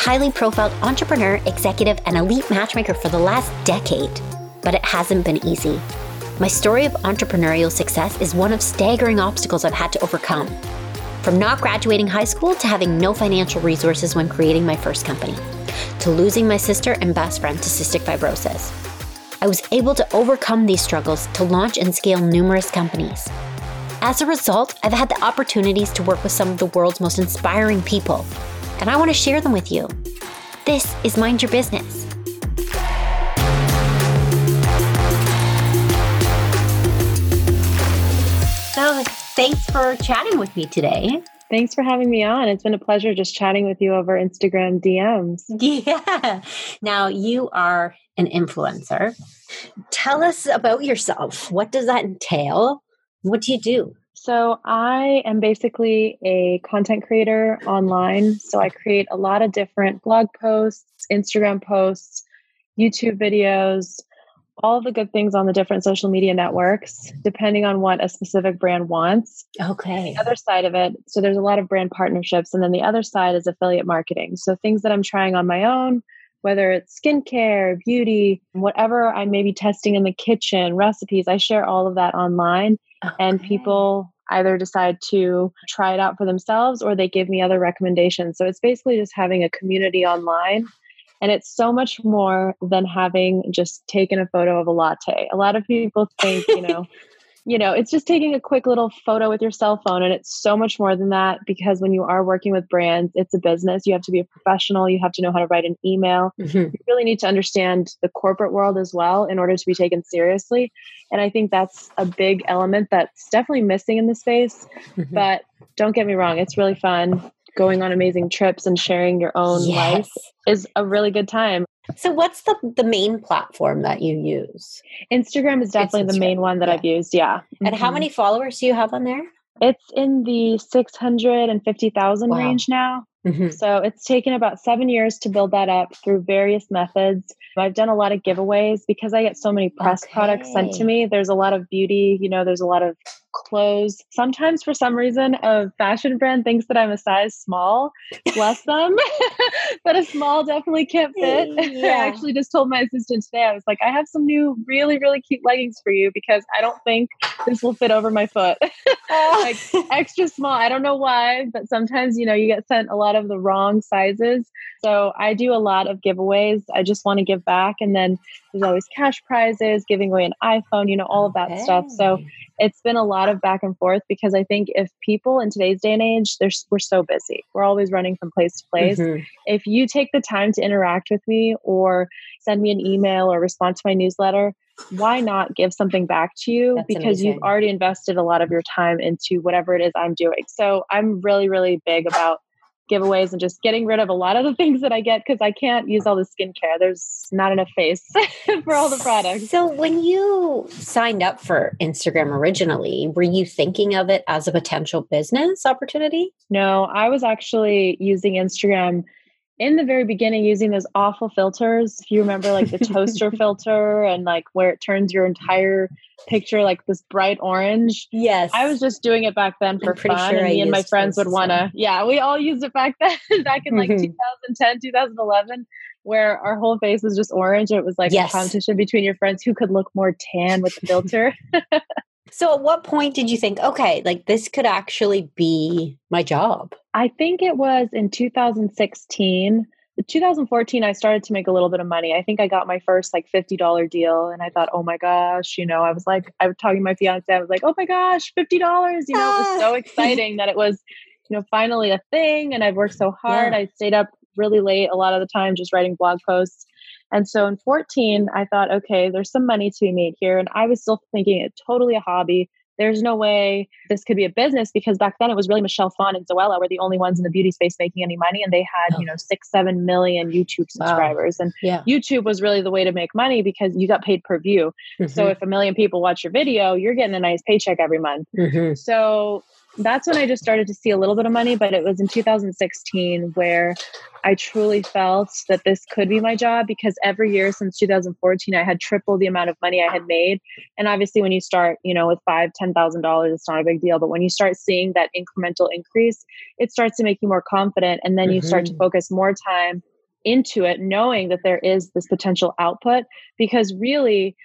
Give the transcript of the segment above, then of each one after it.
highly profiled entrepreneur, executive, and elite matchmaker for the last decade, but it hasn't been easy. My story of entrepreneurial success is one of staggering obstacles I've had to overcome. From not graduating high school to having no financial resources when creating my first company, to losing my sister and best friend to cystic fibrosis. I was able to overcome these struggles to launch and scale numerous companies. As a result, I've had the opportunities to work with some of the world's most inspiring people, and I want to share them with you. This is Mind Your Business. So, thanks for chatting with me today. Thanks for having me on. It's been a pleasure just chatting with you over Instagram DMs. Yeah. Now, you are an influencer. Tell us about yourself. What does that entail? What do you do? So, I am basically a content creator online. So, I create a lot of different blog posts, Instagram posts, YouTube videos, all the good things on the different social media networks, depending on what a specific brand wants. Okay. The other side of it, so there's a lot of brand partnerships. And then the other side is affiliate marketing. So things that I'm trying on my own, whether it's skincare, beauty, whatever I may be testing in the kitchen, recipes, I share all of that online. Okay. And people either decide to try it out for themselves or they give me other recommendations. So it's basically just having a community online and it's so much more than having just taken a photo of a latte. A lot of people think, you know, you know, it's just taking a quick little photo with your cell phone. And it's so much more than that because when you are working with brands, it's a business. You have to be a professional. You have to know how to write an email. Mm-hmm. You really need to understand the corporate world as well in order to be taken seriously. And I think that's a big element that's definitely missing in the space. Mm-hmm. But don't get me wrong, it's really fun going on amazing trips and sharing your own yes. life is a really good time. So what's the the main platform that you use? Instagram is definitely Instagram. the main one that yeah. I've used, yeah. And mm-hmm. how many followers do you have on there? It's in the 650,000 wow. range now. Mm-hmm. So it's taken about seven years to build that up through various methods. I've done a lot of giveaways because I get so many press okay. products sent to me. There's a lot of beauty, you know, there's a lot of clothes. Sometimes, for some reason, a fashion brand thinks that I'm a size small. Bless them. but a small definitely can't fit. Mm, yeah. I actually just told my assistant today, I was like, I have some new, really, really cute leggings for you because I don't think this will fit over my foot. Ah. like extra small. I don't know why, but sometimes, you know, you get sent a lot of the wrong sizes. So I do a lot of giveaways. I just want to give back. And then there's always cash prizes, giving away an iPhone, you know, all of that okay. stuff. So it's been a lot of back and forth because I think if people in today's day and age, there's we're so busy. We're always running from place to place. Mm-hmm. If you take the time to interact with me or send me an email or respond to my newsletter, why not give something back to you That's because amazing. you've already invested a lot of your time into whatever it is I'm doing. So I'm really, really big about giveaways and just getting rid of a lot of the things that I get because I can't use all the skincare. There's not enough face for all the products. So, when you signed up for Instagram originally, were you thinking of it as a potential business opportunity? No, I was actually using Instagram in the very beginning using those awful filters. If you remember, like the toaster filter and like where it turns your entire picture like this bright orange. Yes. I was just doing it back then for fun. Sure and me and my friends would want to, yeah, we all used it back then, back in like mm-hmm. 2010, 2011, where our whole face was just orange. It was like yes. a competition between your friends who could look more tan with the filter. So at what point did you think, okay, like this could actually be my job? I think it was in 2016 2014 i started to make a little bit of money. I think i got my first like $50 deal and i thought oh my gosh you know i was like i was talking to my fiance i was like oh my gosh $50 you know it was ah. so exciting that it was you know finally a thing and i've worked so hard. Yeah. i stayed up really late a lot of the time just writing blog posts and so in 14 i thought okay there's some money to be made here and i was still thinking it totally a hobby there's no way this could be a business because back then it was really Michelle Phan and Zoella were the only ones in the beauty space making any money. And they had, oh. you know, six, seven million YouTube subscribers. Wow. And yeah. YouTube was really the way to make money because you got paid per view. Mm-hmm. So if a million people watch your video, you're getting a nice paycheck every month. Mm-hmm. So that's when I just started to see a little bit of money, but it was in 2016 where I truly felt that this could be my job because every year since 2014, I had tripled the amount of money I had made. And obviously, when you start, you know, with five, ten thousand dollars, it's not a big deal. But when you start seeing that incremental increase, it starts to make you more confident, and then mm-hmm. you start to mm-hmm. focus more time into it, knowing that there is this potential output. Because really,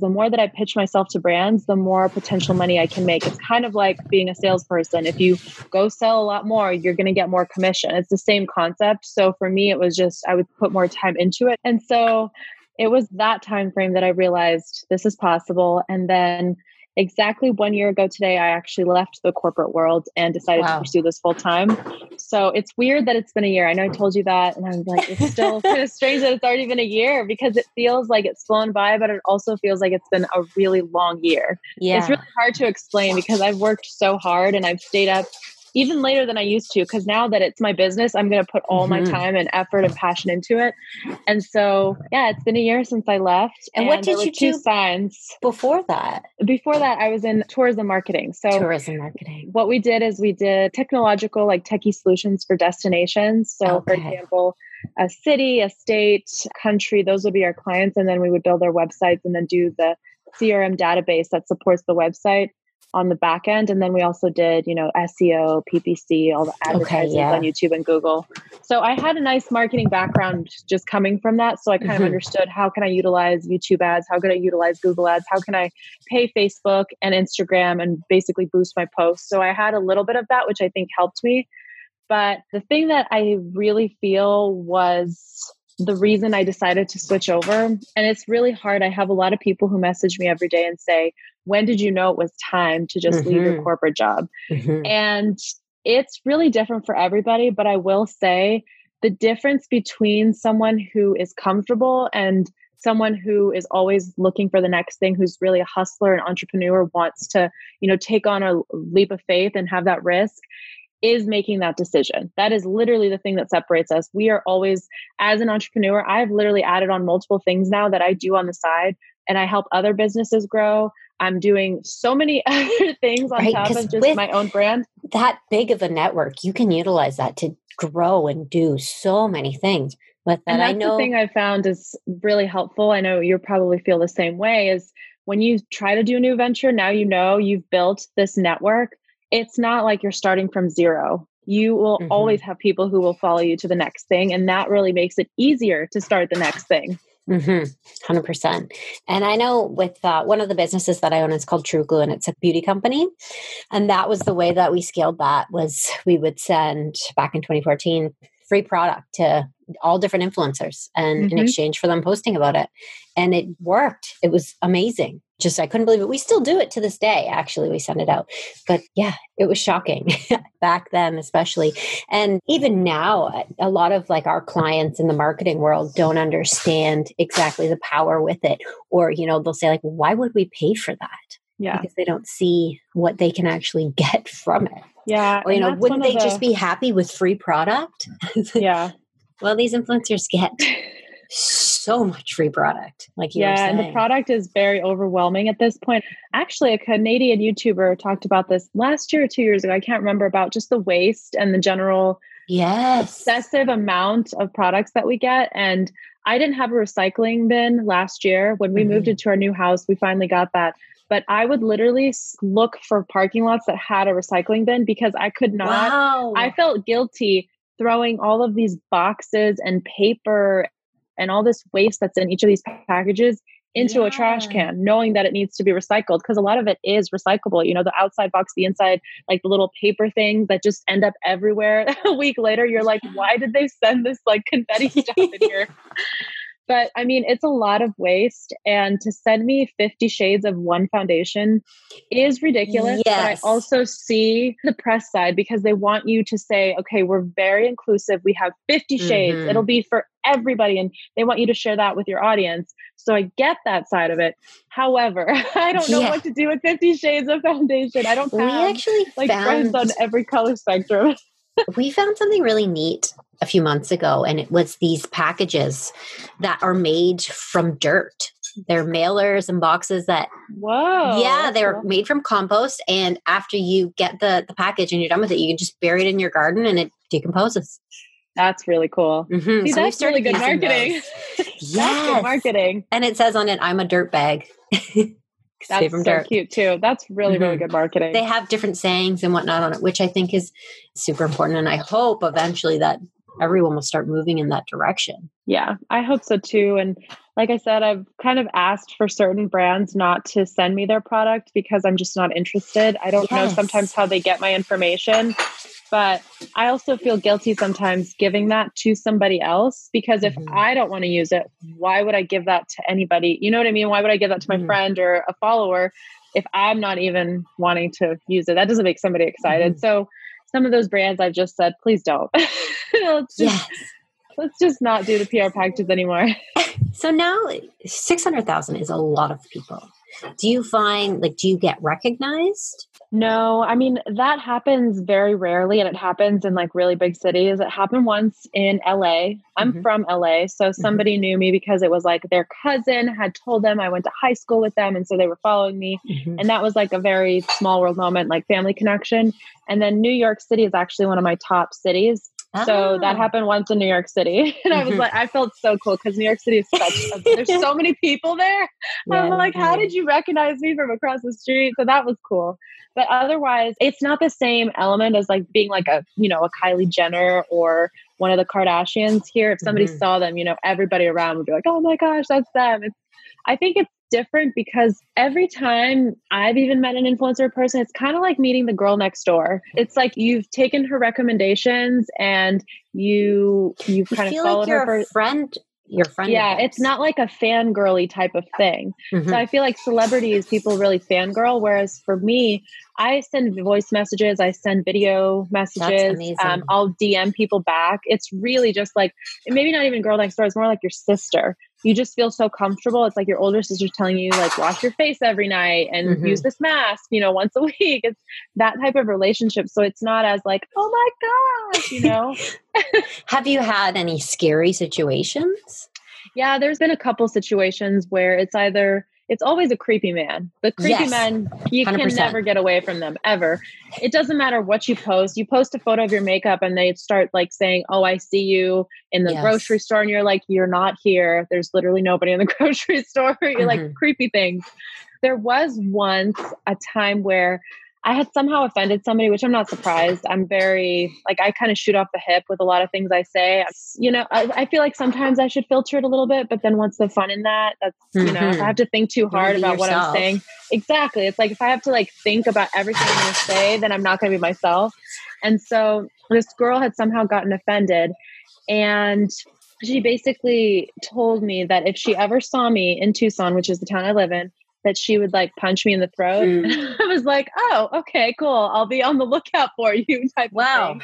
the more that I pitch myself to brands, the more potential money I can make. It's kind of like being a salesperson. If you go sell a lot more, you're going to get more commission. It's the same concept. So for me, it was just I would put more time into it. And so it was that time frame that I realized this is possible. And then exactly one year ago today, I actually left the corporate world and decided wow. to pursue this full time. So it's weird that it's been a year. I know I told you that, and I'm like, it's still kind of strange that it's already been a year because it feels like it's flown by, but it also feels like it's been a really long year. Yeah. It's really hard to explain because I've worked so hard and I've stayed up even later than I used to because now that it's my business, I'm going to put all mm-hmm. my time and effort and passion into it. And so, yeah, it's been a year since I left. And, and what did you do signs before that? Before that, I was in tourism marketing. So tourism marketing. What we did is we did technological, like techie solutions for destinations. So, okay. for example, a city, a state, country, those would be our clients. And then we would build their websites and then do the CRM database that supports the website on the back end. And then we also did, you know, SEO, PPC, all the advertisements okay, yeah. on YouTube and Google. So I had a nice marketing background just coming from that. So I kind mm-hmm. of understood how can I utilize YouTube ads? How can I utilize Google ads? How can I pay Facebook and Instagram and basically boost my posts? So I had a little bit of that, which I think helped me. But the thing that I really feel was the reason I decided to switch over. And it's really hard. I have a lot of people who message me every day and say, When did you know it was time to just mm-hmm. leave your mm-hmm. corporate job? Mm-hmm. And it's really different for everybody. But I will say the difference between someone who is comfortable and someone who is always looking for the next thing who's really a hustler and entrepreneur wants to you know take on a leap of faith and have that risk is making that decision. That is literally the thing that separates us. We are always, as an entrepreneur, I've literally added on multiple things now that I do on the side and I help other businesses grow. I'm doing so many other things on right, top of just my own brand. That big of a network, you can utilize that to grow and do so many things. But that and I know the thing I found is really helpful. I know you probably feel the same way is when you try to do a new venture, now you know you've built this network it's not like you're starting from zero. You will mm-hmm. always have people who will follow you to the next thing. And that really makes it easier to start the next thing. Mm-hmm. 100%. And I know with uh, one of the businesses that I own, it's called True Glue and it's a beauty company. And that was the way that we scaled that was we would send back in 2014 free product to all different influencers and mm-hmm. in exchange for them posting about it. And it worked. It was amazing just I couldn't believe it. We still do it to this day. Actually, we send it out, but yeah, it was shocking back then, especially, and even now, a lot of like our clients in the marketing world don't understand exactly the power with it, or you know, they'll say like, "Why would we pay for that?" Yeah, because they don't see what they can actually get from it. Yeah, or you know, wouldn't they the... just be happy with free product? yeah. well, these influencers get so much free product. Like yeah, and the product is very overwhelming at this point. Actually, a Canadian YouTuber talked about this last year or two years ago. I can't remember about just the waste and the general yes excessive amount of products that we get. And I didn't have a recycling bin last year when we mm-hmm. moved into our new house. We finally got that but I would literally look for parking lots that had a recycling bin because I could not. Wow. I felt guilty throwing all of these boxes and paper and all this waste that's in each of these packages into yeah. a trash can, knowing that it needs to be recycled because a lot of it is recyclable. You know, the outside box, the inside, like the little paper things that just end up everywhere. a week later, you're like, why did they send this like confetti stuff in here? But I mean, it's a lot of waste. And to send me 50 shades of one foundation is ridiculous. Yes. But I also see the press side because they want you to say, okay, we're very inclusive. We have 50 shades. Mm-hmm. It'll be for everybody. And they want you to share that with your audience. So I get that side of it. However, I don't know yeah. what to do with 50 shades of foundation. I don't have we actually like found... friends on every color spectrum. we found something really neat a few months ago, and it was these packages that are made from dirt. They're mailers and boxes that Whoa. Yeah, they're made from compost and after you get the the package and you're done with it, you can just bury it in your garden and it decomposes. That's really cool. Mm-hmm. See, so that's really good marketing. yes. good marketing. And it says on it, I'm a dirt bag. that's so dirt. cute too. That's really, mm-hmm. really good marketing. They have different sayings and whatnot on it, which I think is super important. And I hope eventually that everyone will start moving in that direction. Yeah, I hope so too. And like I said, I've kind of asked for certain brands not to send me their product because I'm just not interested. I don't yes. know sometimes how they get my information, but I also feel guilty sometimes giving that to somebody else because if mm-hmm. I don't want to use it, why would I give that to anybody? You know what I mean? Why would I give that to my mm-hmm. friend or a follower if I'm not even wanting to use it? That doesn't make somebody excited. Mm-hmm. So some of those brands I've just said, please don't. let's, just, yes. let's just not do the PR packages anymore. so now 600,000 is a lot of people. Do you find, like, do you get recognized? No, I mean, that happens very rarely and it happens in like really big cities. It happened once in LA. I'm mm-hmm. from LA. So mm-hmm. somebody mm-hmm. knew me because it was like their cousin had told them I went to high school with them. And so they were following me. Mm-hmm. And that was like a very small world moment, like family connection. And then New York City is actually one of my top cities. So that ah. happened once in New York City. And I was like, I felt so cool because New York City is such, a, there's so many people there. Yeah, I'm like, how did you recognize me from across the street? So that was cool. But otherwise, it's not the same element as like being like a, you know, a Kylie Jenner or one of the Kardashians here. If somebody mm-hmm. saw them, you know, everybody around would be like, oh my gosh, that's them. It's, I think it's different because every time I've even met an influencer person, it's kind of like meeting the girl next door. It's like you've taken her recommendations and you you've kind of followed like her for friend your friend. Yeah, it's not like a fangirly type of thing. Mm-hmm. So I feel like celebrities, people really fangirl. Whereas for me, I send voice messages, I send video messages, um, I'll DM people back. It's really just like maybe not even girl next door. It's more like your sister. You just feel so comfortable. It's like your older sister's telling you like wash your face every night and mm-hmm. use this mask, you know, once a week. It's that type of relationship. So it's not as like, oh my gosh, you know. Have you had any scary situations? Yeah, there's been a couple situations where it's either it's always a creepy man. The creepy yes, men, you 100%. can never get away from them ever. It doesn't matter what you post. You post a photo of your makeup and they start like saying, Oh, I see you in the yes. grocery store. And you're like, You're not here. There's literally nobody in the grocery store. you're mm-hmm. like creepy things. There was once a time where I had somehow offended somebody, which I'm not surprised. I'm very, like, I kind of shoot off the hip with a lot of things I say. You know, I, I, feel like sometimes I should filter it a little bit, but then what's the fun in that? That's, mm-hmm. you know, if I have to think too hard about yourself. what I'm saying. Exactly. It's like if I have to, like, think about everything I'm going to say, then I'm not going to be myself. And so this girl had somehow gotten offended. And she basically told me that if she ever saw me in Tucson, which is the town I live in, that she would like punch me in the throat. Mm. I was like, oh, okay, cool. I'll be on the lookout for you type wow.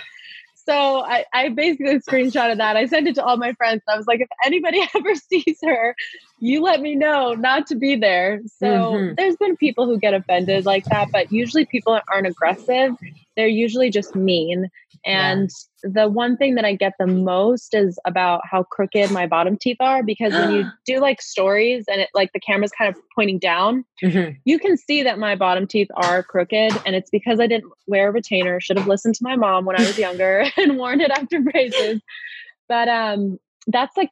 So I, I basically screenshotted that. I sent it to all my friends. I was like, if anybody ever sees her, you let me know not to be there. So mm-hmm. there's been people who get offended like that, but usually people aren't aggressive. They're usually just mean. And yeah. the one thing that I get the most is about how crooked my bottom teeth are because when you do like stories and it like the camera's kind of pointing down, mm-hmm. you can see that my bottom teeth are crooked. And it's because I didn't wear a retainer, should have listened to my mom when I was younger and worn it after braces. But um that's like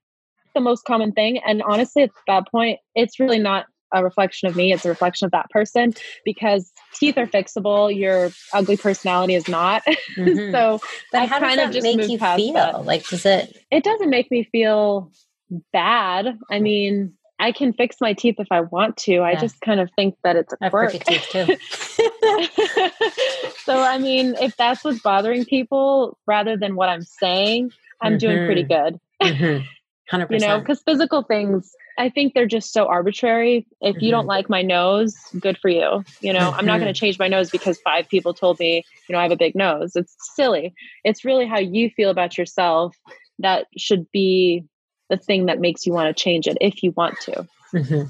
the most common thing. And honestly, at that point, it's really not a reflection of me. It's a reflection of that person because teeth are fixable. Your ugly personality is not. Mm-hmm. so how kind that of just make you feel? That. Like, does it? It doesn't make me feel bad. I mean, I can fix my teeth if I want to. I just kind of think that it's a quirk. teeth too. so I mean, if that's what's bothering people, rather than what I'm saying, I'm mm-hmm. doing pretty mm-hmm. good. mm-hmm. 100%. You know, because physical things, I think they're just so arbitrary. If mm-hmm. you don't mm-hmm. like my nose, good for you. You know. I'm not going to mm-hmm. change my nose because five people told me, you know, I have a big nose. It's silly. It's really how you feel about yourself that should be the thing that makes you want to change it if you want to. Mm-hmm.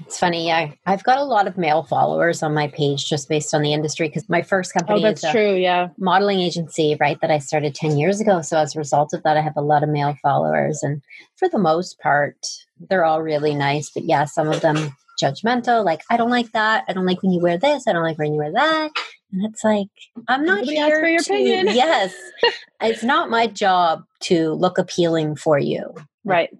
It's funny. Yeah, I've got a lot of male followers on my page just based on the industry because my first company oh, that's true. Yeah, modeling agency, right? That I started ten years ago. So as a result of that, I have a lot of male followers, and for the most part, they're all really nice. But yeah, some of them judgmental. Like, I don't like that. I don't like when you wear this. I don't like when you wear that. And it's like, I'm not Nobody here for your to, opinion. yes, it's not my job to look appealing for you. Right.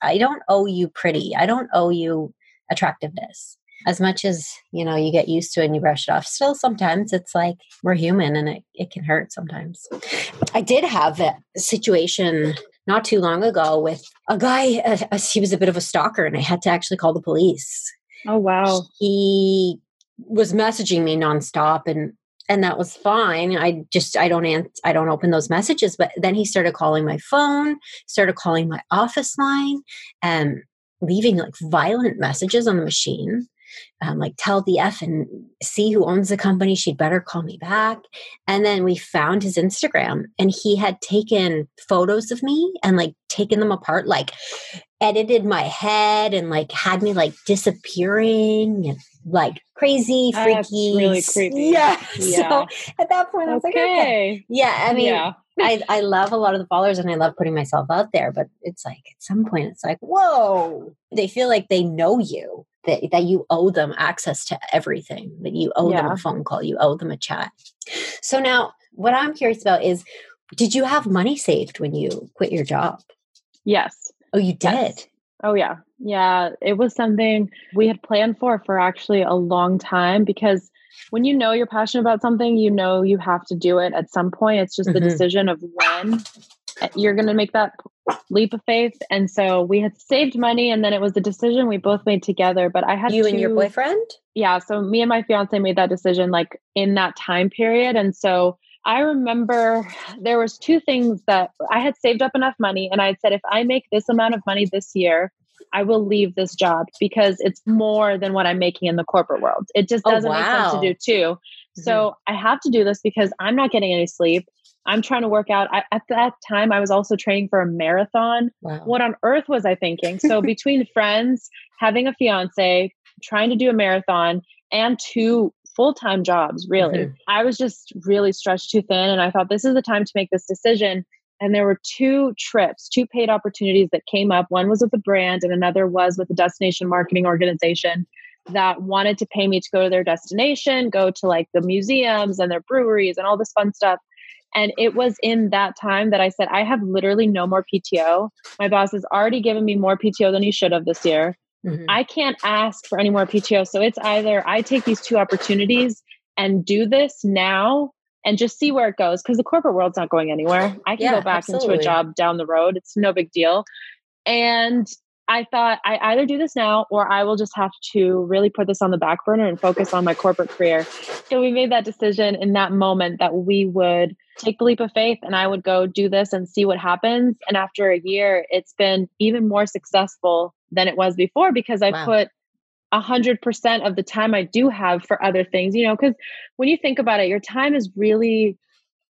I don't owe you pretty. I don't owe you attractiveness. As much as, you know, you get used to it and you brush it off, still sometimes it's like we're human and it, it can hurt sometimes. I did have a situation not too long ago with a guy, uh, he was a bit of a stalker and I had to actually call the police. Oh, wow. He was messaging me nonstop and and that was fine i just i don't answer, i don't open those messages but then he started calling my phone started calling my office line and leaving like violent messages on the machine um, like tell the F and see who owns the company. She'd better call me back. And then we found his Instagram and he had taken photos of me and like taken them apart, like edited my head and like had me like disappearing and like crazy, freaky. Really creepy. Yeah. yeah. So at that point, I was okay. like, okay. Yeah. I mean, yeah. I, I love a lot of the followers and I love putting myself out there, but it's like at some point, it's like, whoa, they feel like they know you that, that you owe them access to everything, that you owe yeah. them a phone call, you owe them a chat. So now, what I'm curious about is did you have money saved when you quit your job? Yes. Oh, you did? Yes. Oh, yeah. Yeah. It was something we had planned for for actually a long time because when you know you're passionate about something, you know you have to do it at some point. It's just mm-hmm. the decision of when you're going to make that leap of faith. And so we had saved money, and then it was a decision we both made together. But I had you and your boyfriend. Yeah. So me and my fiance made that decision like in that time period, and so. I remember there was two things that I had saved up enough money and I had said if I make this amount of money this year, I will leave this job because it's more than what I'm making in the corporate world. It just oh, doesn't oh, wow. make sense to do too. Mm-hmm. So I have to do this because I'm not getting any sleep. I'm trying to work out. I, at that time, I was also training for a marathon. Wow. What on earth was I thinking? So, between friends, having a fiance, trying to do a marathon, and two full time jobs, really, mm-hmm. I was just really stretched too thin. And I thought this is the time to make this decision. And there were two trips, two paid opportunities that came up. One was with a brand, and another was with a destination marketing organization that wanted to pay me to go to their destination, go to like the museums and their breweries and all this fun stuff. And it was in that time that I said, I have literally no more PTO. My boss has already given me more PTO than he should have this year. Mm-hmm. I can't ask for any more PTO. So it's either I take these two opportunities and do this now and just see where it goes because the corporate world's not going anywhere. I can yeah, go back absolutely. into a job down the road. It's no big deal. And I thought I either do this now or I will just have to really put this on the back burner and focus on my corporate career. So we made that decision in that moment that we would take the leap of faith and I would go do this and see what happens. And after a year, it's been even more successful than it was before because I wow. put a hundred percent of the time I do have for other things, you know, because when you think about it, your time is really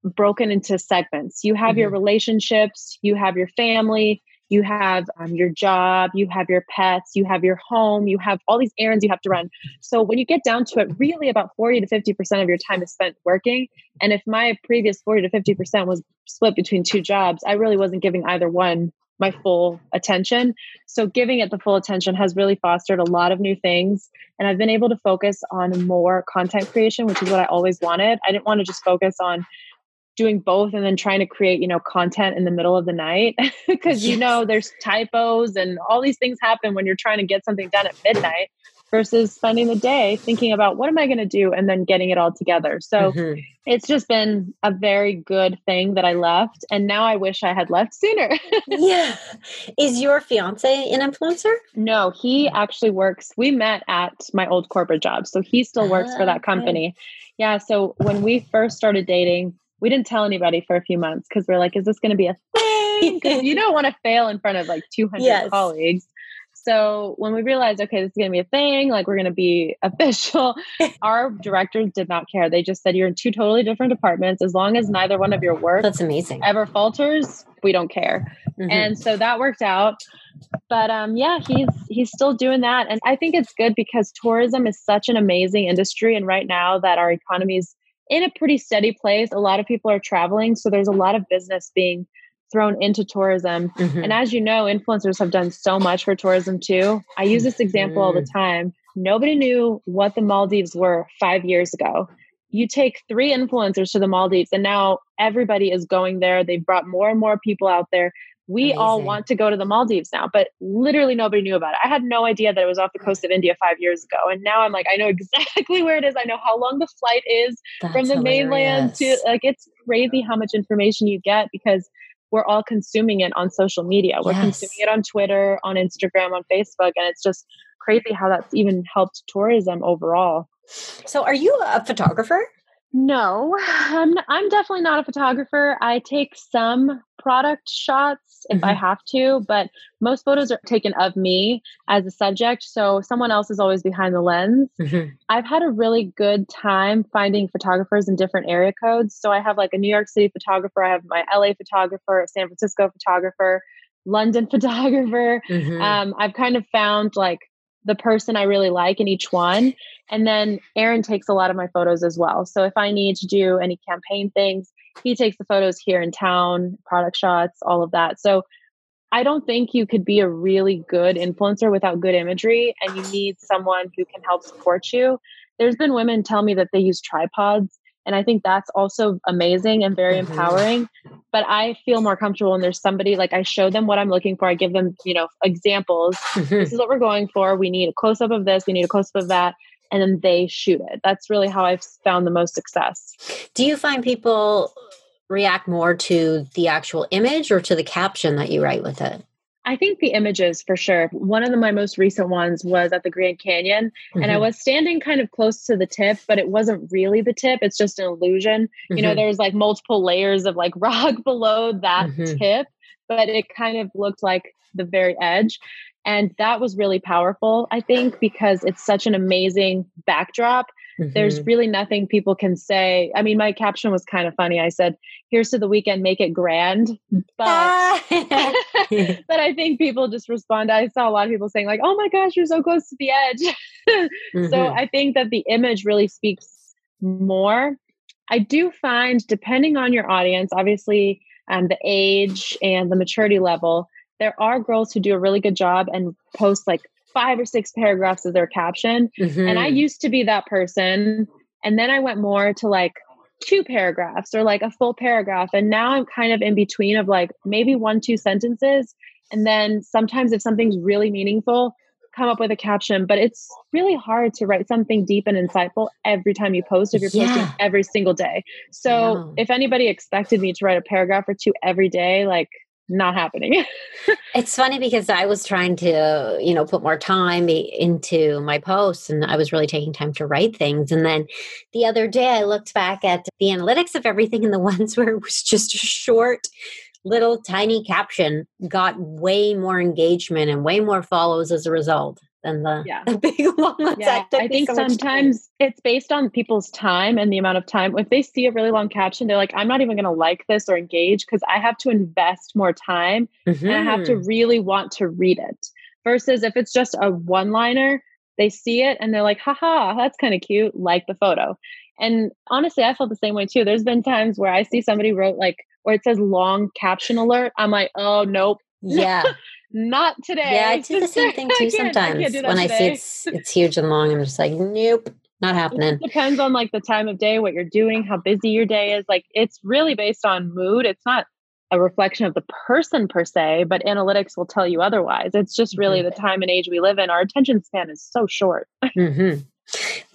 broken into segments. You have mm-hmm. your relationships, you have your family, you have um, your job, you have your pets, you have your home, you have all these errands you have to run. So when you get down to it, really about 40 to 50% of your time is spent working. And if my previous 40 to 50% was split between two jobs, I really wasn't giving either one my full attention. So giving it the full attention has really fostered a lot of new things. And I've been able to focus on more content creation, which is what I always wanted. I didn't want to just focus on doing both and then trying to create you know content in the middle of the night because you know there's typos and all these things happen when you're trying to get something done at midnight versus spending the day thinking about what am i going to do and then getting it all together so mm-hmm. it's just been a very good thing that i left and now i wish i had left sooner yeah is your fiance an influencer no he actually works we met at my old corporate job so he still works for that ah, company yeah so when we first started dating we didn't tell anybody for a few months because we're like, is this going to be a thing? Because you don't want to fail in front of like 200 yes. colleagues. So when we realized, okay, this is going to be a thing, like we're going to be official, our directors did not care. They just said, you're in two totally different departments. As long as neither one of your work that's amazing ever falters, we don't care. Mm-hmm. And so that worked out. but um, yeah, he's he's still doing that, and I think it's good because tourism is such an amazing industry, and right now that our economy is in a pretty steady place, a lot of people are traveling, so there's a lot of business being thrown into tourism. Mm-hmm. And as you know, influencers have done so much for tourism too. I use this example mm-hmm. all the mm. time. Nobody knew what the Maldives were five years ago. You take three influencers to the Maldives, and now everybody is going there. They've brought more and more people out there. We Amazing. all want to go to the Maldives now, but literally nobody knew about it. I had no idea that it was off the coast of India five years ago. And now I'm like, I know exactly where it is. I know how long the flight is That's from the hilarious. mainland to like, it's crazy how much information you get because we're all consuming it on social media. We're yes. consuming it on Twitter, on Instagram, on Facebook. And it's just crazy how that's even helped tourism overall. So, are you a photographer? No, I'm, I'm definitely not a photographer. I take some product shots if mm-hmm. I have to, but most photos are taken of me as a subject. So someone else is always behind the lens. Mm-hmm. I've had a really good time finding photographers in different area codes. So I have like a New York City photographer, I have my LA photographer, a San Francisco photographer, London photographer. Mm-hmm. Um, I've kind of found like the person I really like in each one. And then Aaron takes a lot of my photos as well. So if I need to do any campaign things, he takes the photos here in town, product shots, all of that. So I don't think you could be a really good influencer without good imagery, and you need someone who can help support you. There's been women tell me that they use tripods and I think that's also amazing and very mm-hmm. empowering. But I feel more comfortable when there's somebody like I show them what I'm looking for. I give them, you know, examples. Mm-hmm. This is what we're going for. We need a close up of this. We need a close up of that. And then they shoot it. That's really how I've found the most success. Do you find people react more to the actual image or to the caption that you write with it? I think the images for sure. One of the, my most recent ones was at the Grand Canyon, mm-hmm. and I mm-hmm. was standing kind of close to the tip, but it wasn't really the tip. It's just an illusion. Mm-hmm. You know, mm-hmm. there's like multiple layers of like rock below that mm-hmm. tip, but it kind of looked like the very edge. And that was really powerful, I think, because it's such an amazing backdrop Mm-hmm. There's really nothing people can say. I mean, my caption was kind of funny. I said, "Here's to the weekend, make it grand." But but I think people just respond. I saw a lot of people saying like, "Oh my gosh, you're so close to the edge." mm-hmm. So I think that the image really speaks more. I do find, depending on your audience, obviously, um, the age and the maturity level, there are girls who do a really good job and post like five or six paragraphs as their caption. Mm-hmm. And I mm-hmm. used to be that person. And then I went more to like two paragraphs or like a full paragraph. And now I'm kind of in between of like maybe one, two sentences. And then sometimes if something's really meaningful, come up with a caption. But it's really hard to write something deep and insightful every time you post if you're yeah. posting every single day. So if anybody expected me to write a paragraph or two every day, like not happening. it's funny because I was trying to, you know, put more time into my posts and I was really taking time to write things. And then the other day I looked back at the analytics of everything and the ones where it was just a short little tiny caption got way more engagement and way more follows as a result than the, yeah. the big long ones. Yeah, I think so sometimes it's based on people's time and the amount of time. If they see a really long caption, they're like, I'm not even going to like this or engage because I have to invest more time mm-hmm. and I have to mm-hmm. really want to read it. Versus if it's just a one liner, they see it and they're like, haha, that's kind of cute, like the photo. And honestly, I felt the same way too. There's been times where I see somebody wrote like, or it says long caption alert. I'm like, oh, nope. Yeah. not today. Yeah, I do the same thing too sometimes. I when I see it's it's huge and long, I'm just like, nope, not happening. It depends on like the time of day, what you're doing, how busy your day is. Like it's really based on mood. It's not a reflection of the person per se, but analytics will tell you otherwise. It's just really mm-hmm. the time and age we live in. Our attention span is so short. mm-hmm.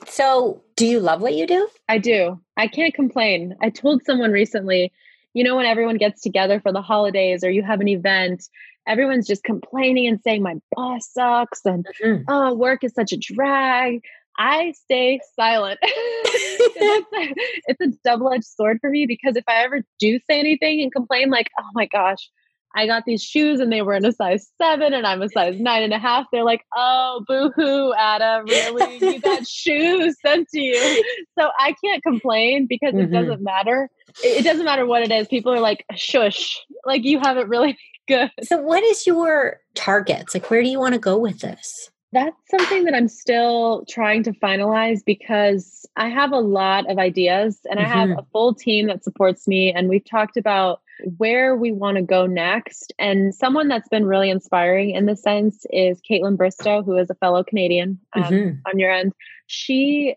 So, do you love what you do? I do. I can't complain. I told someone recently, you know, when everyone gets together for the holidays or you have an event everyone's just complaining and saying my boss sucks and mm-hmm. oh work is such a drag i stay silent it's, a, it's a double-edged sword for me because if i ever do say anything and complain like oh my gosh I got these shoes and they were in a size seven and I'm a size nine and a half. They're like, oh, boo hoo, Ada, really? You got shoes sent to you. So I can't complain because mm-hmm. it doesn't matter. It, it doesn't matter what it is. People are like, shush, like you have it really good. So, what is your targets? Like, where do you want to go with this? That's something that I'm still trying to finalize because I have a lot of ideas and mm-hmm. I have mm-hmm. a full team that supports me. And we've talked about where we want to go next. And someone that's been really inspiring in this sense is Kaitlyn Bristowe, who is a fellow Canadian um, mm-hmm. on your end. She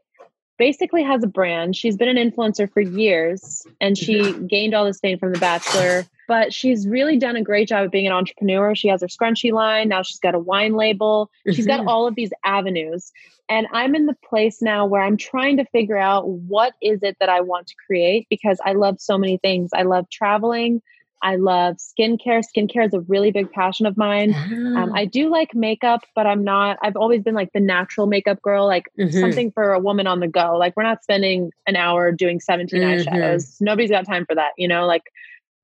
basically has a brand. She's been an influencer for years and she mm-hmm. gained all this fame from The Bachelor, but she's really done a great job of being an entrepreneur. She has her scrunchie line. Now she's got a wine label. Mm-hmm. She's got mm-hmm. all of these avenues. And I'm in the place now where I'm trying to figure out what is it that I want to create because I love so many things. I love traveling. I love skincare. Skincare is a really big passion of mine. Um, ah. I do like makeup, but I'm not, I've always been like the natural makeup girl, like mm-hmm. something for a woman on the go. Like we're not spending an hour doing 17 mm-hmm. eyeshadows. Nobody's got time for that, you know, like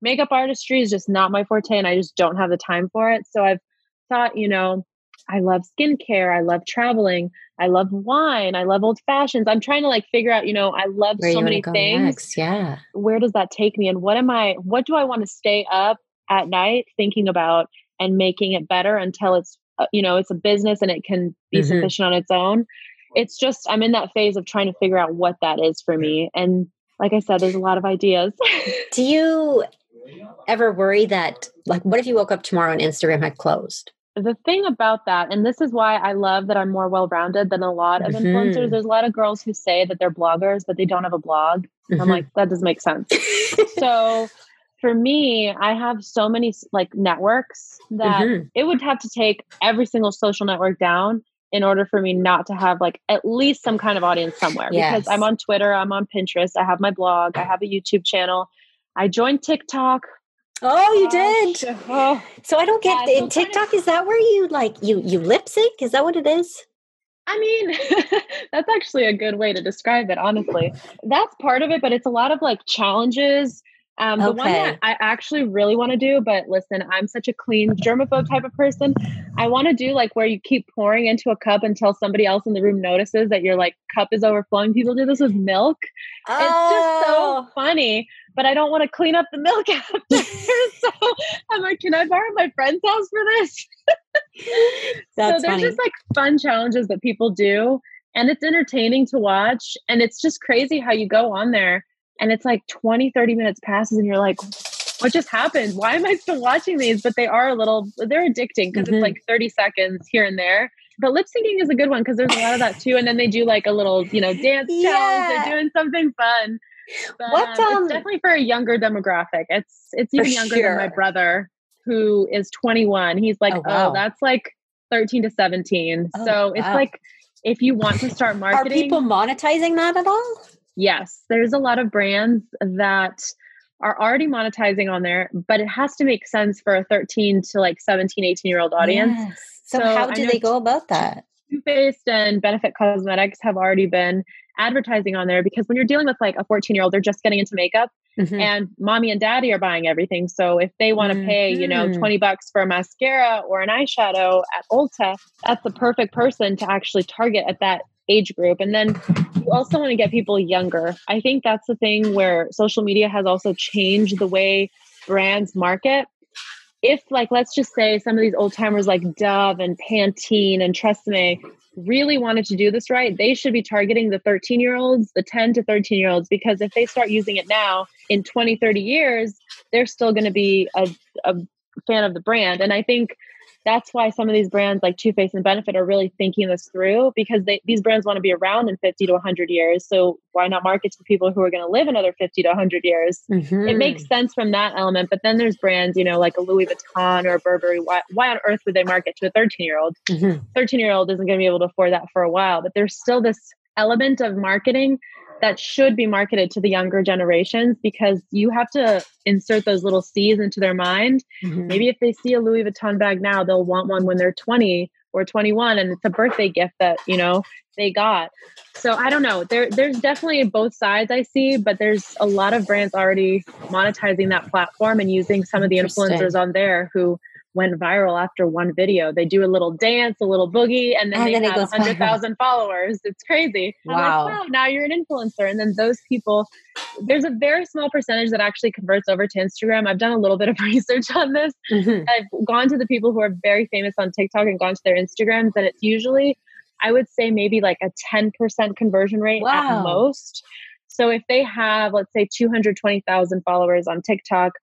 makeup artistry is just not my forte and I just don't have the time for it. So I've thought, you know, I love skincare. I love traveling. I love wine. I love old fashions. I'm trying to like figure out, you know, I love Where so many things. Next? Yeah. Where does that take me? And what am I, what do I want to stay up at night thinking about and making it better until it's, uh, you know, it's a business and it can be mm-hmm. sufficient on its own? It's just, I'm in that phase of trying to figure out what that is for me. And like I said, there's a lot of ideas. do you ever worry that, like, what if you woke up tomorrow and Instagram had closed? the thing about that, and this is why I love that I'm more well rounded than a lot of mm-hmm. influencers. There's a lot of girls who say that they're bloggers, but they don't have a blog. Mm-hmm. I'm like, that doesn't make sense. so for me, I have so many like networks that mm-hmm. it would have to take every single social network down in order for me not to have like at least some kind of audience somewhere yes. because I'm on Twitter, I'm on Pinterest, I have my blog, I have a YouTube channel. I joined TikTok Oh, you did. Oh. So I don't get yeah, so TikTok. Is that where you like you you lip sync? Is that what it is? I mean, that's actually a good way to describe it. Honestly, that's part of it, but it's a lot of like challenges. Um, the okay. one that I actually really want to do, but listen, I'm such a clean germaphobe type of person. I want to do like where you keep pouring into a cup until somebody else in the room notices that your like cup is overflowing. People do this with milk. Oh. It's just so oh. funny but I don't want to clean up the milk after. so I'm like, can I borrow my friend's house for this? so there's funny. just like fun challenges that people do. And it's entertaining to watch. And it's just crazy how you go on there and it's like 20, 30 minutes passes and you're like, what just happened? Why am I still watching these? But they are a little, they're addicting because mm-hmm. it's like 30 seconds here and there. But lip syncing is a good one because there's a lot of that too. And then they do like a little, you know, dance yeah. challenge. They're doing something fun. But, what um, it's definitely for a younger demographic. It's it's even younger sure. than my brother who is 21. He's like, oh, oh wow. oh that's like 13 to 17. Oh, so it's wow. like if you want to start marketing, are people monetizing that at all? Yes, there's a lot of brands that are already monetizing on there, but it has to make sense for a 13 to like 17, 18 year old audience. Yes. So, so, how do they go about that? Too Faced and Benefit Cosmetics have already been advertising on there because when you're dealing with like a 14 year old, they're just getting into makeup mm-hmm. and mommy and daddy are buying everything. So if they want to mm-hmm. pay, you know, 20 bucks for a mascara or an eyeshadow at Ulta, that's the perfect person to actually target at that age group. And then you also want to get people younger. I think that's the thing where social media has also changed the way brands market if like let's just say some of these old timers like Dove and Pantene and Tresemme really wanted to do this right, they should be targeting the 13 year olds, the 10 to 13 year olds, because if they start using it now in 20, 30 years, they're still going to be a, a fan of the brand. And I think that's why some of these brands like Too Faced and Benefit are really thinking this through because they, these brands want to be around in 50 to 100 years. So why not market to people who are going to live another 50 to 100 years? Mm-hmm. It makes sense from that element. But then there's brands, you know, like a Louis Vuitton or a Burberry. Why, why on earth would they market to a 13 year old? 13 mm-hmm. year old isn't going to be able to afford that for a while. But there's still this element of marketing that should be marketed to the younger generations because you have to insert those little C's into their mind. Mm-hmm. Maybe if they see a Louis Vuitton bag now, they'll want one when they're 20 or 21 and it's a birthday gift that you know they got so i don't know there there's definitely both sides i see but there's a lot of brands already monetizing that platform and using some of the influencers on there who went viral after one video. They do a little dance, a little boogie, and then and they then have 100,000 followers. It's crazy. Wow. Like, wow. Now you're an influencer. And then those people, there's a very small percentage that actually converts over to Instagram. I've done a little bit of research on this. Mm-hmm. I've gone to the people who are very famous on TikTok and gone to their Instagrams, and it's usually, I would say, maybe like a 10% conversion rate wow. at most. So if they have, let's say, 220,000 followers on TikTok,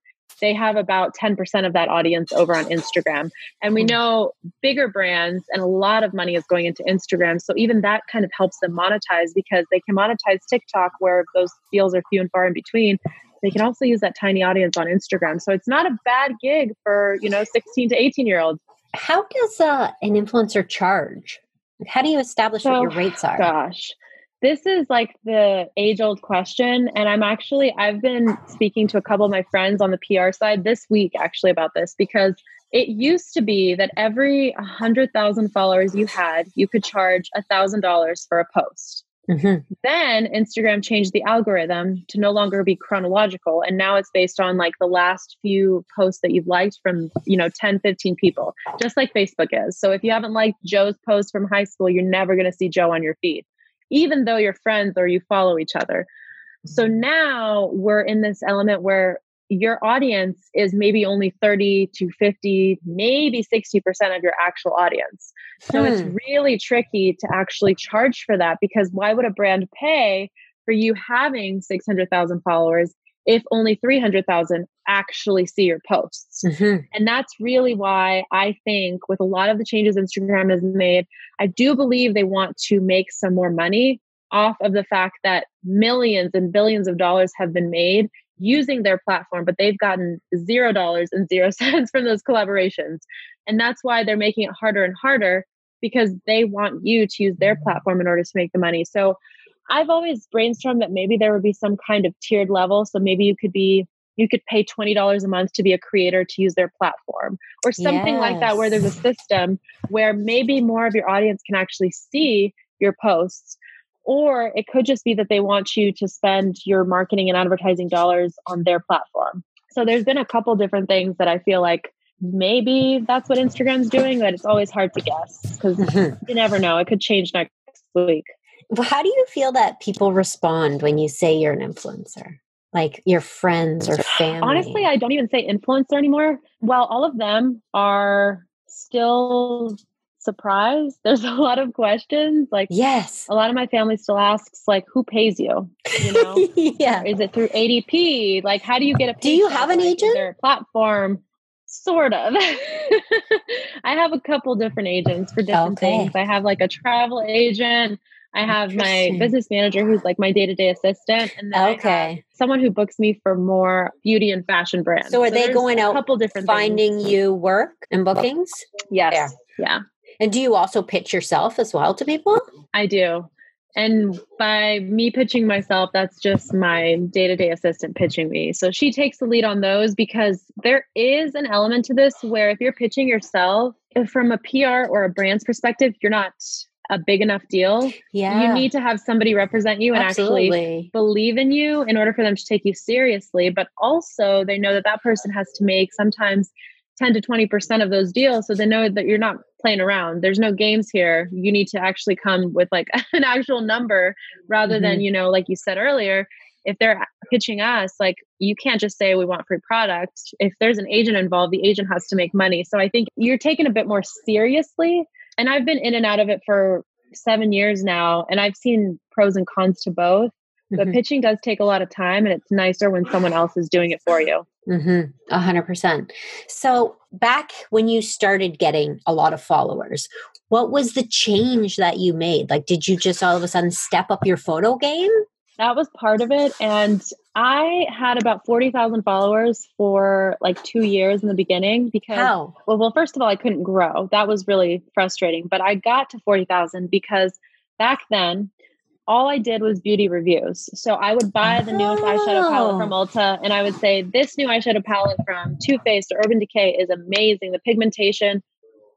they have about 10% of that audience over on Instagram. And we hmm. know bigger brands and a lot of money is going into Instagram. So even that kind of helps them monetize because they can monetize TikTok where those deals are few and far in between. They can also use that tiny audience on Instagram. So it's not a bad gig for, you know, 16 to 18 year olds. How does uh, an influencer charge? How do you establish so, what your rates are? Gosh this is like the age old question and i'm actually i've been speaking to a couple of my friends on the pr side this week actually about this because it used to be that every 100000 followers you had you could charge $1000 for a post. Mm-hmm. then instagram changed the algorithm to no longer be chronological and now it's based on like the last few posts that you've liked from you know 10 15 people just like facebook is. So if you haven't liked joe's post from high school you're never going to see joe on your feed even though you're friends or you follow each other. So mm-hmm. now we're in this element where your audience is maybe only 30 to 50, maybe 60% of your actual audience. So hmm. it's really tricky to actually charge for that because why would a brand pay for you having 600,000 followers if only 300,000 actually see your posts. Mm-hmm. And that's really why I think, with a lot of the changes Instagram has made, I do believe they want to make some more money off of the fact that millions and billions of dollars have been made using their platform, but they've gotten zero dollars and zero cents from those collaborations. And that's why they're making it harder and harder because they want you to use their platform in order to make the money. So I've always brainstormed that maybe there would be some kind of tiered level. So maybe you could be you could pay $20 a month to be a creator to use their platform or something yes. like that where there's a system where maybe more of your audience can actually see your posts or it could just be that they want you to spend your marketing and advertising dollars on their platform so there's been a couple different things that i feel like maybe that's what instagram's doing but it's always hard to guess because you never know it could change next week how do you feel that people respond when you say you're an influencer? Like your friends or uh, family? Honestly, I don't even say influencer anymore. Well, all of them are still surprised. There's a lot of questions. Like, yes, a lot of my family still asks, like, who pays you? You know, yeah, is it through ADP? Like, how do you get a? Do you have an like, agent? Their platform, sort of. I have a couple different agents for different okay. things. I have like a travel agent. I have my business manager who's like my day to day assistant, and then okay, someone who books me for more beauty and fashion brands. So are so they going out? A couple different finding things. you work and bookings. Yes, yeah. yeah. And do you also pitch yourself as well to people? I do. And by me pitching myself, that's just my day to day assistant pitching me. So she takes the lead on those because there is an element to this where if you're pitching yourself from a PR or a brand's perspective, you're not a big enough deal, yeah. you need to have somebody represent you and Absolutely. actually believe in you in order for them to take you seriously. But also, they know that that person has to make sometimes 10 to 20% of those deals. So they know that you're not playing around. There's no games here. You need to actually come with like an actual number rather mm-hmm. than, you know, like you said earlier, if they're pitching us, like you can't just say we want free product. If there's an agent involved, the agent has to make money. So I think you're taken a bit more seriously and I've been in and out of it for seven years now, and I've seen pros and cons to both. But mm-hmm. pitching does take a lot of time, and it's nicer when someone else is doing it for you. Mm-hmm. A hundred percent. So back when you started getting a lot of followers, what was the change that you made? Like, did you just all of a sudden step up your photo game? That was part of it. And I had about 40,000 followers for like two years in the beginning because, How? well, well, first of all, I couldn't grow. That was really frustrating. But I got to 40,000 because back then, all I did was beauty reviews. So I would buy the newest oh. eyeshadow palette from oh. Ulta and I would say, This new eyeshadow palette from Too Faced or Urban Decay is amazing. The pigmentation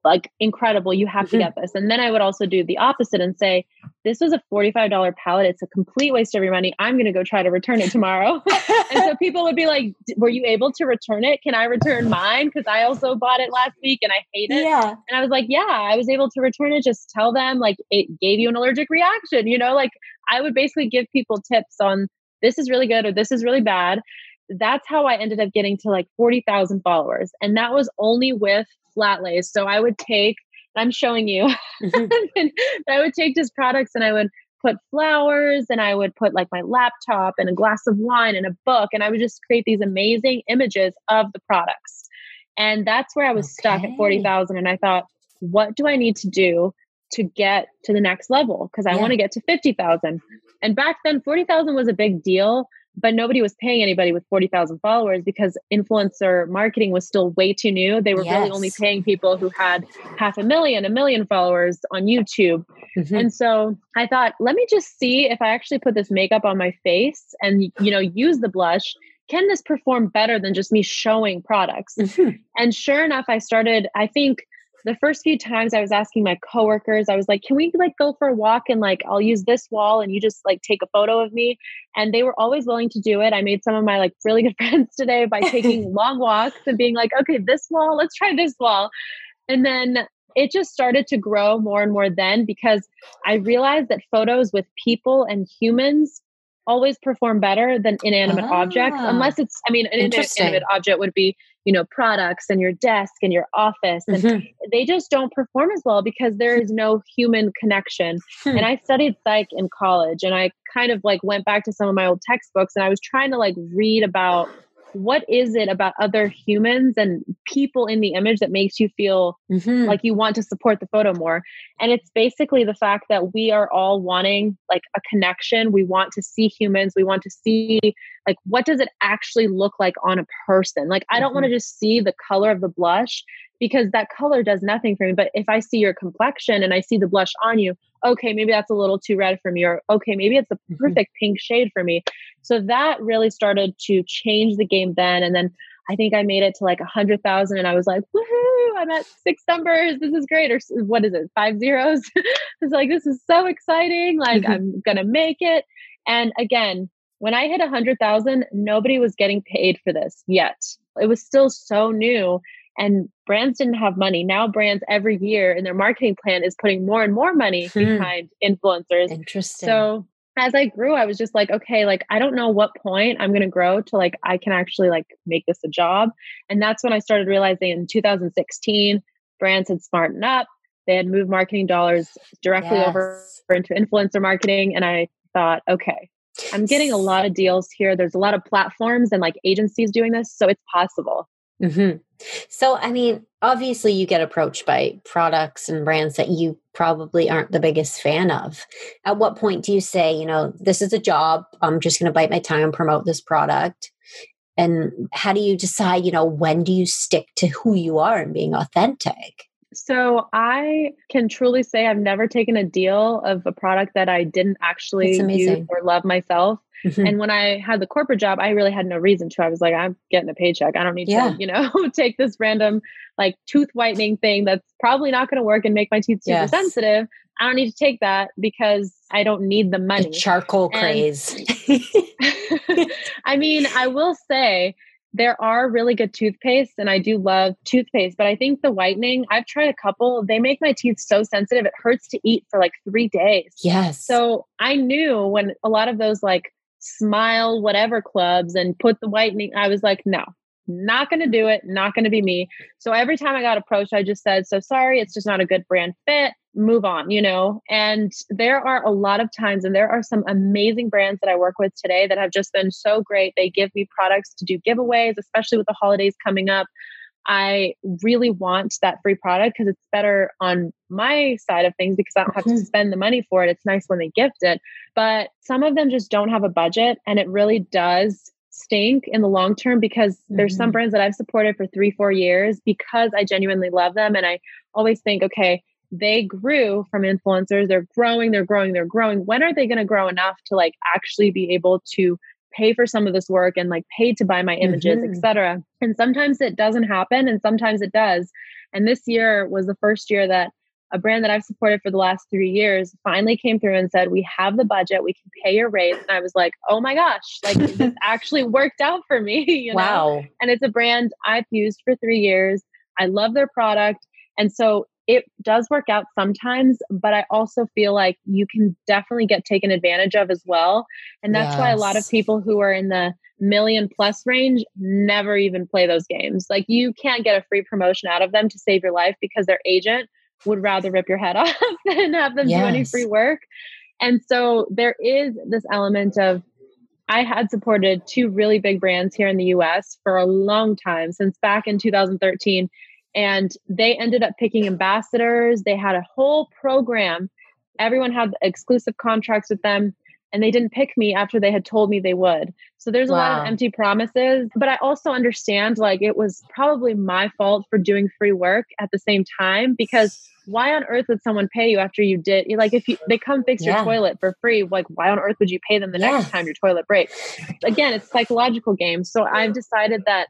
like incredible. You have to mm-hmm. get this. And then I would also do the opposite and say, this was a $45 palette. It's a complete waste of your money. I'm going to go try to return it tomorrow. and so people would be like, were you able to return it? Can I return mine? Because I also bought it last week and I hate it. Yeah. And I was like, yeah, I was able to return it. Just tell them like it gave you an allergic reaction. You know, like I would basically give people tips on this is really good or this is really bad. That's how I ended up getting to like 40,000 followers. And that was only with flat lays. So I would take, I'm showing you, mm-hmm. I would take just products and I would put flowers and I would put like my laptop and a glass of wine and a book. And I would just create these amazing images of the products. And that's where I was okay. stuck at 40,000. And I thought, what do I need to do to get to the next level? Because I yeah. want to get to 50,000. And back then, 40,000 was a big deal but nobody was paying anybody with 40,000 followers because influencer marketing was still way too new. They were yes. really only paying people who had half a million, a million followers on YouTube. Mm-hmm. And so I thought, let me just see if I actually put this makeup on my face and you know, use the blush can this perform better than just me showing products? Mm-hmm. And sure enough, I started, I think the first few times I was asking my coworkers, I was like, can we like go for a walk and like I'll use this wall and you just like take a photo of me? And they were always willing to do it. I made some of my like really good friends today by taking long walks and being like, okay, this wall, let's try this wall. And then it just started to grow more and more then because I realized that photos with people and humans always perform better than inanimate ah, objects unless it's i mean an inanimate object would be you know products and your desk and your office and mm-hmm. they just don't perform as well because there is no human connection hmm. and i studied psych in college and i kind of like went back to some of my old textbooks and i was trying to like read about what is it about other humans and people in the image that makes you feel mm-hmm. like you want to support the photo more and it's basically the fact that we are all wanting like a connection we want to see humans we want to see like what does it actually look like on a person like i don't mm-hmm. want to just see the color of the blush because that color does nothing for me. But if I see your complexion and I see the blush on you, okay, maybe that's a little too red for me, or okay, maybe it's the mm-hmm. perfect mm-hmm. pink shade for me. So that really started to change the game then. And then I think I made it to like a hundred thousand, and I was like, woohoo! I'm at six numbers. This is great. Or what is it? Five zeros. it's like this is so exciting. Like mm-hmm. I'm gonna make it. And again, when I hit a hundred thousand, nobody was getting paid for this yet. It was still so new and brands didn't have money. Now brands every year in their marketing plan is putting more and more money hmm. behind influencers. Interesting. So as I grew, I was just like, okay, like I don't know what point I'm going to grow to like I can actually like make this a job. And that's when I started realizing in 2016 brands had smartened up. They had moved marketing dollars directly yes. over into influencer marketing and I thought, okay, I'm getting a lot of deals here. There's a lot of platforms and like agencies doing this, so it's possible. Mm-hmm. So, I mean, obviously, you get approached by products and brands that you probably aren't the biggest fan of. At what point do you say, you know, this is a job, I'm just going to bite my tongue and promote this product? And how do you decide, you know, when do you stick to who you are and being authentic? So I can truly say I've never taken a deal of a product that I didn't actually use or love myself. Mm-hmm. And when I had the corporate job, I really had no reason to. I was like, I'm getting a paycheck. I don't need yeah. to, you know, take this random like tooth whitening thing that's probably not going to work and make my teeth super yes. sensitive. I don't need to take that because I don't need the money. The charcoal and, craze. I mean, I will say there are really good toothpaste and I do love toothpaste, but I think the whitening, I've tried a couple, they make my teeth so sensitive it hurts to eat for like 3 days. Yes. So I knew when a lot of those like smile whatever clubs and put the whitening I was like no, not going to do it, not going to be me. So every time I got approached I just said so sorry, it's just not a good brand fit move on, you know? And there are a lot of times, and there are some amazing brands that I work with today that have just been so great. They give me products to do giveaways, especially with the holidays coming up. I really want that free product because it's better on my side of things because I don't have to spend the money for it. It's nice when they gift it. But some of them just don't have a budget, and it really does stink in the long term because mm-hmm. there's some mm-hmm. brands that I've supported for three, four years because I genuinely love them. And I always think, okay, they grew from influencers. They're growing, they're growing, they're growing. When are they going to grow enough to like actually be able to pay for some of this work and like pay to buy my images, mm-hmm. etc. And sometimes it doesn't happen and sometimes it does. And this year was the first year that a brand that I've supported for the last three years finally came through and said, We have the budget, we can pay your raise. And I was like, Oh my gosh, like this actually worked out for me. You know? Wow. And it's a brand I've used for three years. I love their product. And so it does work out sometimes, but I also feel like you can definitely get taken advantage of as well. And that's yes. why a lot of people who are in the million plus range never even play those games. Like you can't get a free promotion out of them to save your life because their agent would rather rip your head off than have them yes. do any free work. And so there is this element of I had supported two really big brands here in the US for a long time, since back in 2013. And they ended up picking ambassadors. They had a whole program. Everyone had exclusive contracts with them, and they didn't pick me after they had told me they would. So there's a wow. lot of empty promises. But I also understand like it was probably my fault for doing free work at the same time because why on earth would someone pay you after you did like if you they come fix yeah. your toilet for free like why on earth would you pay them the next time your toilet breaks again it's psychological game so i've decided that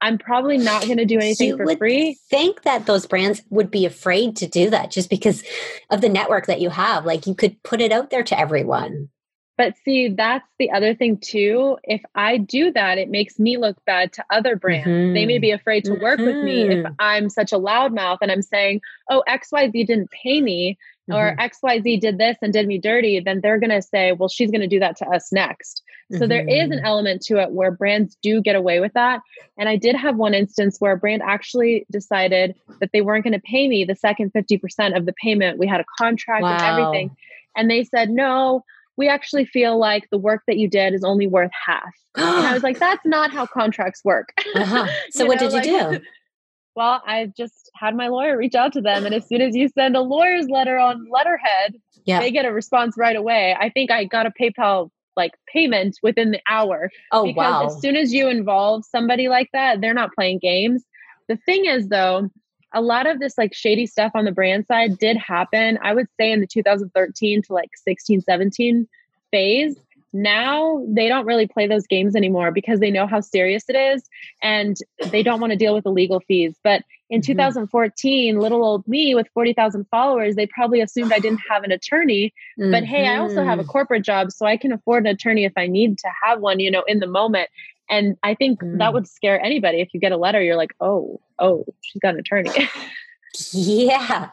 I'm probably not going to do anything you for free. Think that those brands would be afraid to do that just because of the network that you have. Like you could put it out there to everyone. But see, that's the other thing too. If I do that, it makes me look bad to other brands. Mm-hmm. They may be afraid to work mm-hmm. with me if mm-hmm. I'm such a loudmouth and I'm saying, oh, XYZ didn't pay me or mm-hmm. XYZ did this and did me dirty. Then they're going to say, well, she's going to do that to us next. So there is an mm-hmm. element to it where brands do get away with that. And I did have one instance where a brand actually decided that they weren't going to pay me the second 50% of the payment. We had a contract wow. and everything. And they said, no, we actually feel like the work that you did is only worth half. and I was like, that's not how contracts work. Uh-huh. So what know, did you like, do? Well, I just had my lawyer reach out to them. And as soon as you send a lawyer's letter on letterhead, yeah. they get a response right away. I think I got a PayPal like payment within the hour. Oh, because wow. as soon as you involve somebody like that, they're not playing games. The thing is, though, a lot of this like shady stuff on the brand side did happen. I would say in the 2013 to like 16, 17 phase. Now they don't really play those games anymore because they know how serious it is and they don't want to deal with the legal fees. But in mm-hmm. 2014, little old me with 40,000 followers, they probably assumed I didn't have an attorney. Mm-hmm. But hey, I also have a mm-hmm. corporate job, so I can afford an attorney if I need to have one, you know, in the moment. And I think mm. that would scare anybody. If you get a letter, you're like, oh, oh, she's got an attorney. yeah.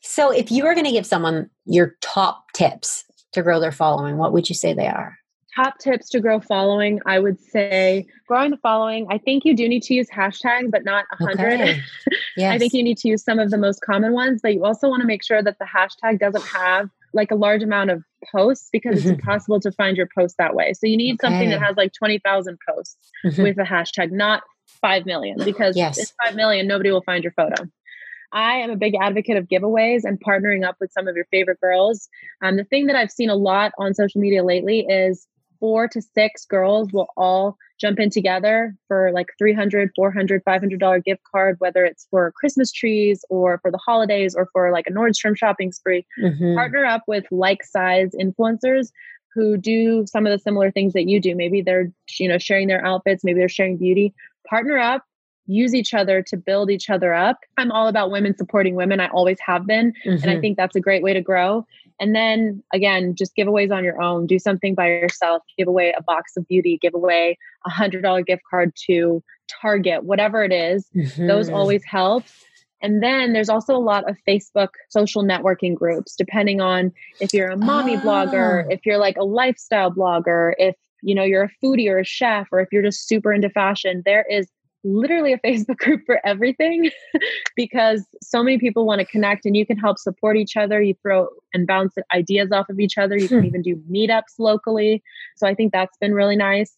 So if you were going to give someone your top tips to grow their following, what would you say they are? top tips to grow following, I would say growing the following. I think you do need to use hashtags, but not a hundred. Okay. Yes. I think you need to use some of the most common ones, but you also want to make sure that the hashtag doesn't have like a large amount of posts because mm-hmm. it's impossible to find your post that way. So you need okay. something that has like 20,000 posts mm-hmm. with a hashtag, not 5 million, because yes. it's 5 million, nobody will find your photo. I am a big advocate of giveaways and partnering up with some of your favorite girls. Um, the thing that I've seen a lot on social media lately is four to six girls will all jump in together for like 300 400 500 dollar gift card whether it's for christmas trees or for the holidays or for like a nordstrom shopping spree mm-hmm. partner up with like size influencers who do some of the similar things that you do maybe they're you know sharing their outfits maybe they're sharing beauty partner up use each other to build each other up. I'm all about women supporting women. I always have been. Mm-hmm. And I mm-hmm. think that's a great way to grow. And then again, just giveaways on your own. Do something by yourself. Give away a box of beauty, give away a hundred dollar gift card to Target, whatever it is. Mm-hmm. Those always help. And then there's also a lot of Facebook social networking groups, depending on if you're a mommy oh. blogger, if you're like a lifestyle blogger, if you know you're a foodie or a chef, or if you're just super into fashion. There is literally a Facebook group for everything because so many people want to connect and you can help support each other. You throw and bounce ideas off of each other. You can hmm. even do meetups locally. So I think that's been really nice.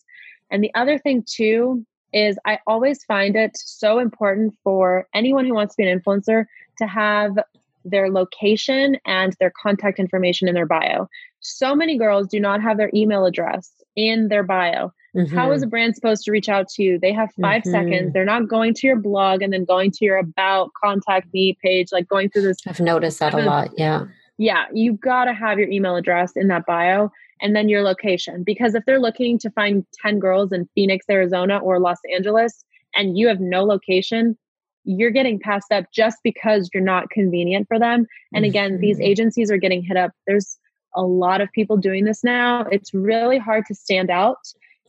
And the other thing too is I always find it so important for anyone who wants to be an influencer to have their location and their contact information in their bio. So many girls do not have their email address in their bio. Mm-hmm. How is a brand supposed to reach out to you? They have 5 mm-hmm. seconds. They're not going to your blog and then going to your about contact me page, like going through this. I've noticed that a lot. Yeah. Yeah. You got to have your email address in that bio. and then your location. Because if they're looking to find 10 girls in Phoenix, Arizona or Los Angeles, and you have no location, you're getting passed up just because you're not convenient for them. And again, mm-hmm. these agencies are getting hit up. There's a lot of people doing this now. It's really hard to stand out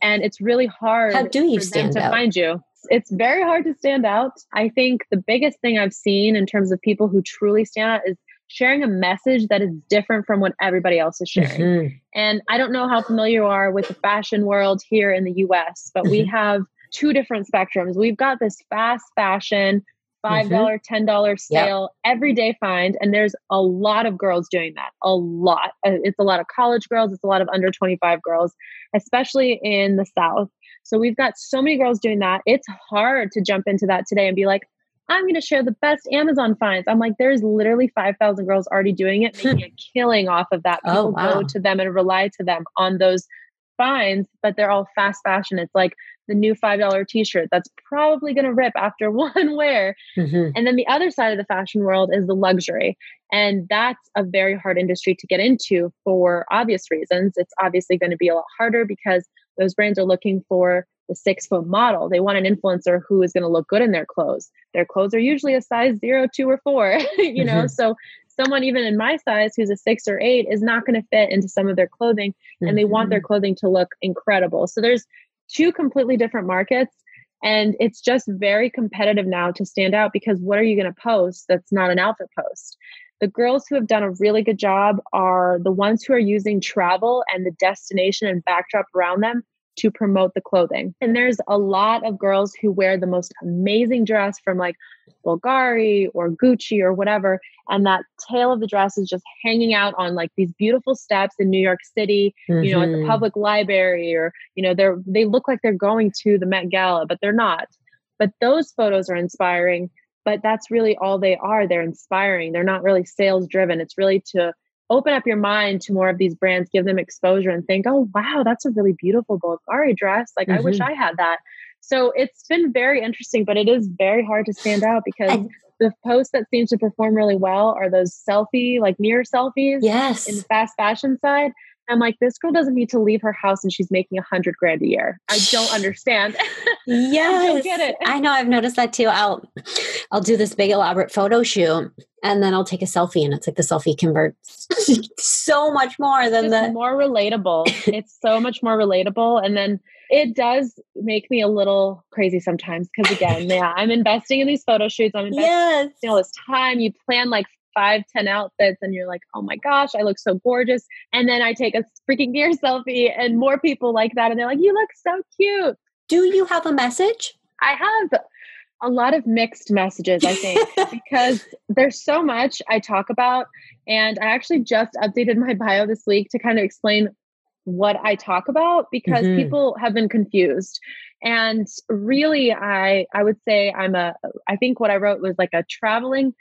and it's really hard How do you stand to out? find you. It's very hard to stand out. I think the biggest thing I've seen in terms of people who truly stand out is sharing a message that is different from what everybody else is sharing. Mm-hmm. And I don't know how familiar you are with the fashion world here in the US, but we mm-hmm. have two different spectrums. We've got this fast fashion, $5, mm-hmm. mm-hmm. $10 sale, yep. everyday find. And there's a lot of girls doing that. A lot. Uh, it's a lot of college girls, it's a lot of under 25 girls, especially in the South. So we've got so many girls doing that. It's hard to jump into that today and be like, I'm going to share the best Amazon finds. I'm like, there's literally 5,000 girls already doing it, making a killing off of that. Oh, People oh, wow. go to them and rely to them on those finds, but they're all fast fashion. It's like the new $5 t shirt that's probably going to rip after one wear. Mm-hmm. And then the other side of the fashion world is the luxury. And that's a very hard industry to get into for obvious reasons. It's obviously going to be a lot harder because those brands are looking for the six foot model. They want an influencer who is going to look good in their clothes. Their clothes are usually a size zero, two, or four, you know? Mm-hmm. So someone even in my size who's a six or eight is not going to fit into some of their clothing mm-hmm. and they want their mm-hmm. clothing to look incredible. So there's two completely different markets. And it's just very competitive now to stand out because what are you going to post that's not an outfit post? The girls who have done a really good job are the ones who are using travel and the destination and backdrop around them to promote the clothing. And there's a lot of girls who wear the most amazing dress from like Bulgari or Gucci or whatever. And that tail of the dress is just hanging out on like these beautiful steps in New York City, mm-hmm. you know, at the mm-hmm. public library, or, you know, they're, they look like they're going to the Met Gala, but they're not. But those photos are inspiring. But that's really all they are. They're inspiring. They're not really sales driven. It's really to open up your mind to more of these brands, give them exposure and think, oh, wow, that's a really beautiful Bulgari dress. Like, mm-hmm. I wish mm-hmm. I had that. So it's been very interesting, but it is very hard to stand out because the posts that seem to perform really well are those selfie, like mirror selfies. Yes. In the fast fashion side. I'm like, this girl doesn't need to leave her house and she's making a hundred grand a year. I don't understand. Yes. I don't get it. I know I've noticed that too. I'll I'll do this big elaborate photo shoot and then I'll take a selfie and it's like the selfie converts so much more than it's the more relatable. it's so much more relatable. And then it does make me a little crazy sometimes because again, yeah, I'm investing in these photo shoots. I'm investing yes. all this time. You plan like five, ten outfits, and you're like, oh my gosh, I look so gorgeous. And then I take a freaking gear selfie, and more people like that, and they're like, you look so cute. Do you have a message? I have a lot of mixed messages, I think, because there's so much I talk about. And I actually just updated my bio this week to kind of explain what I talk about because mm-hmm. people have been confused. And really I I would say I'm a I think what I wrote was like a traveling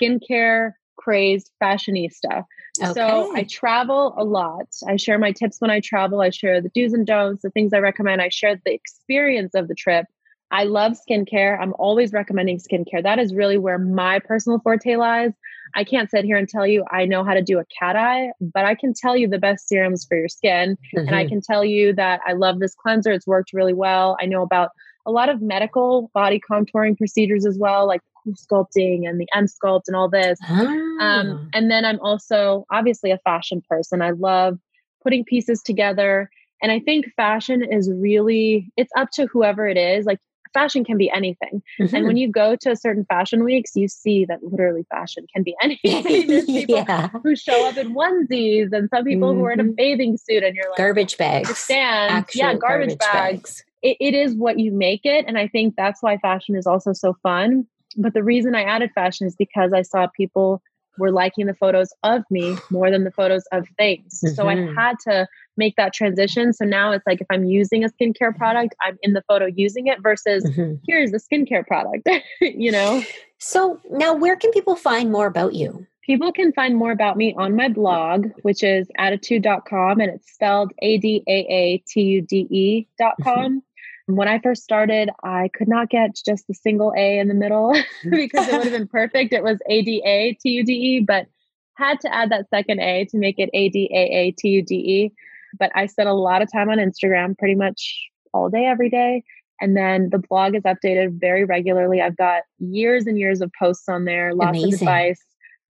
skincare crazed fashionista. Okay. So I travel a lot. I share my tips when I travel. I share the do's and don'ts, the things I recommend. I share the experience of the trip. I love skincare. I'm always recommending skincare. That is really where my personal forte lies. I can't sit here and tell you I know how to do a cat eye, but I can tell you the best serums for your skin. Mm-hmm. And I mm-hmm. can tell you that I love this cleanser. It's worked really well. I know about a lot of medical body contouring procedures as well, like sculpting and the Emsculpt and all this. Um, ah. and then I'm also obviously a fashion person. I love putting pieces together. And I think fashion is really, it's up to whoever it is. Like fashion can be anything. Mm-hmm. And when you go to certain fashion weeks, you see that literally fashion can be anything. There's people yeah. who show up in onesies and some people mm-hmm. who are in a mm-hmm. bathing suit and you're like garbage bags. Stand. Yeah, garbage, garbage bags. bags. It, it is what you make it. And I think that's why fashion is also so fun. But the reason I added fashion is because I saw people were liking the photos of me more than the photos of things. Mm-hmm. So I mm-hmm. had to make that transition. So now it's like if I'm using a skincare product, I'm in the photo using it versus mm-hmm. here's the skincare product, you know? So now where can people find more about you? People can find more about me on my blog, which is adaatude.com and it's spelled A D A A T U D E.com. When I first started, I could not get just the single A in the middle mm. because it would have been perfect. It was A D A T U D E, but had to add that second A to make it A D A A T U D E. but I spend a lot of time on Instagram pretty much all day, every day. And then the blog is updated very regularly. I've got years and years of posts on there, lots Amazing. of advice,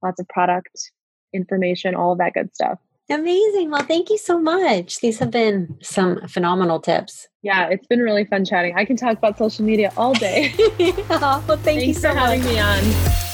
lots of product information, all of that good stuff. Amazing. Well, thank you so much. These have been some phenomenal tips. Yeah, it's been really fun chatting. I can talk about social media all day. oh, well, thank Thanks you so for having me on.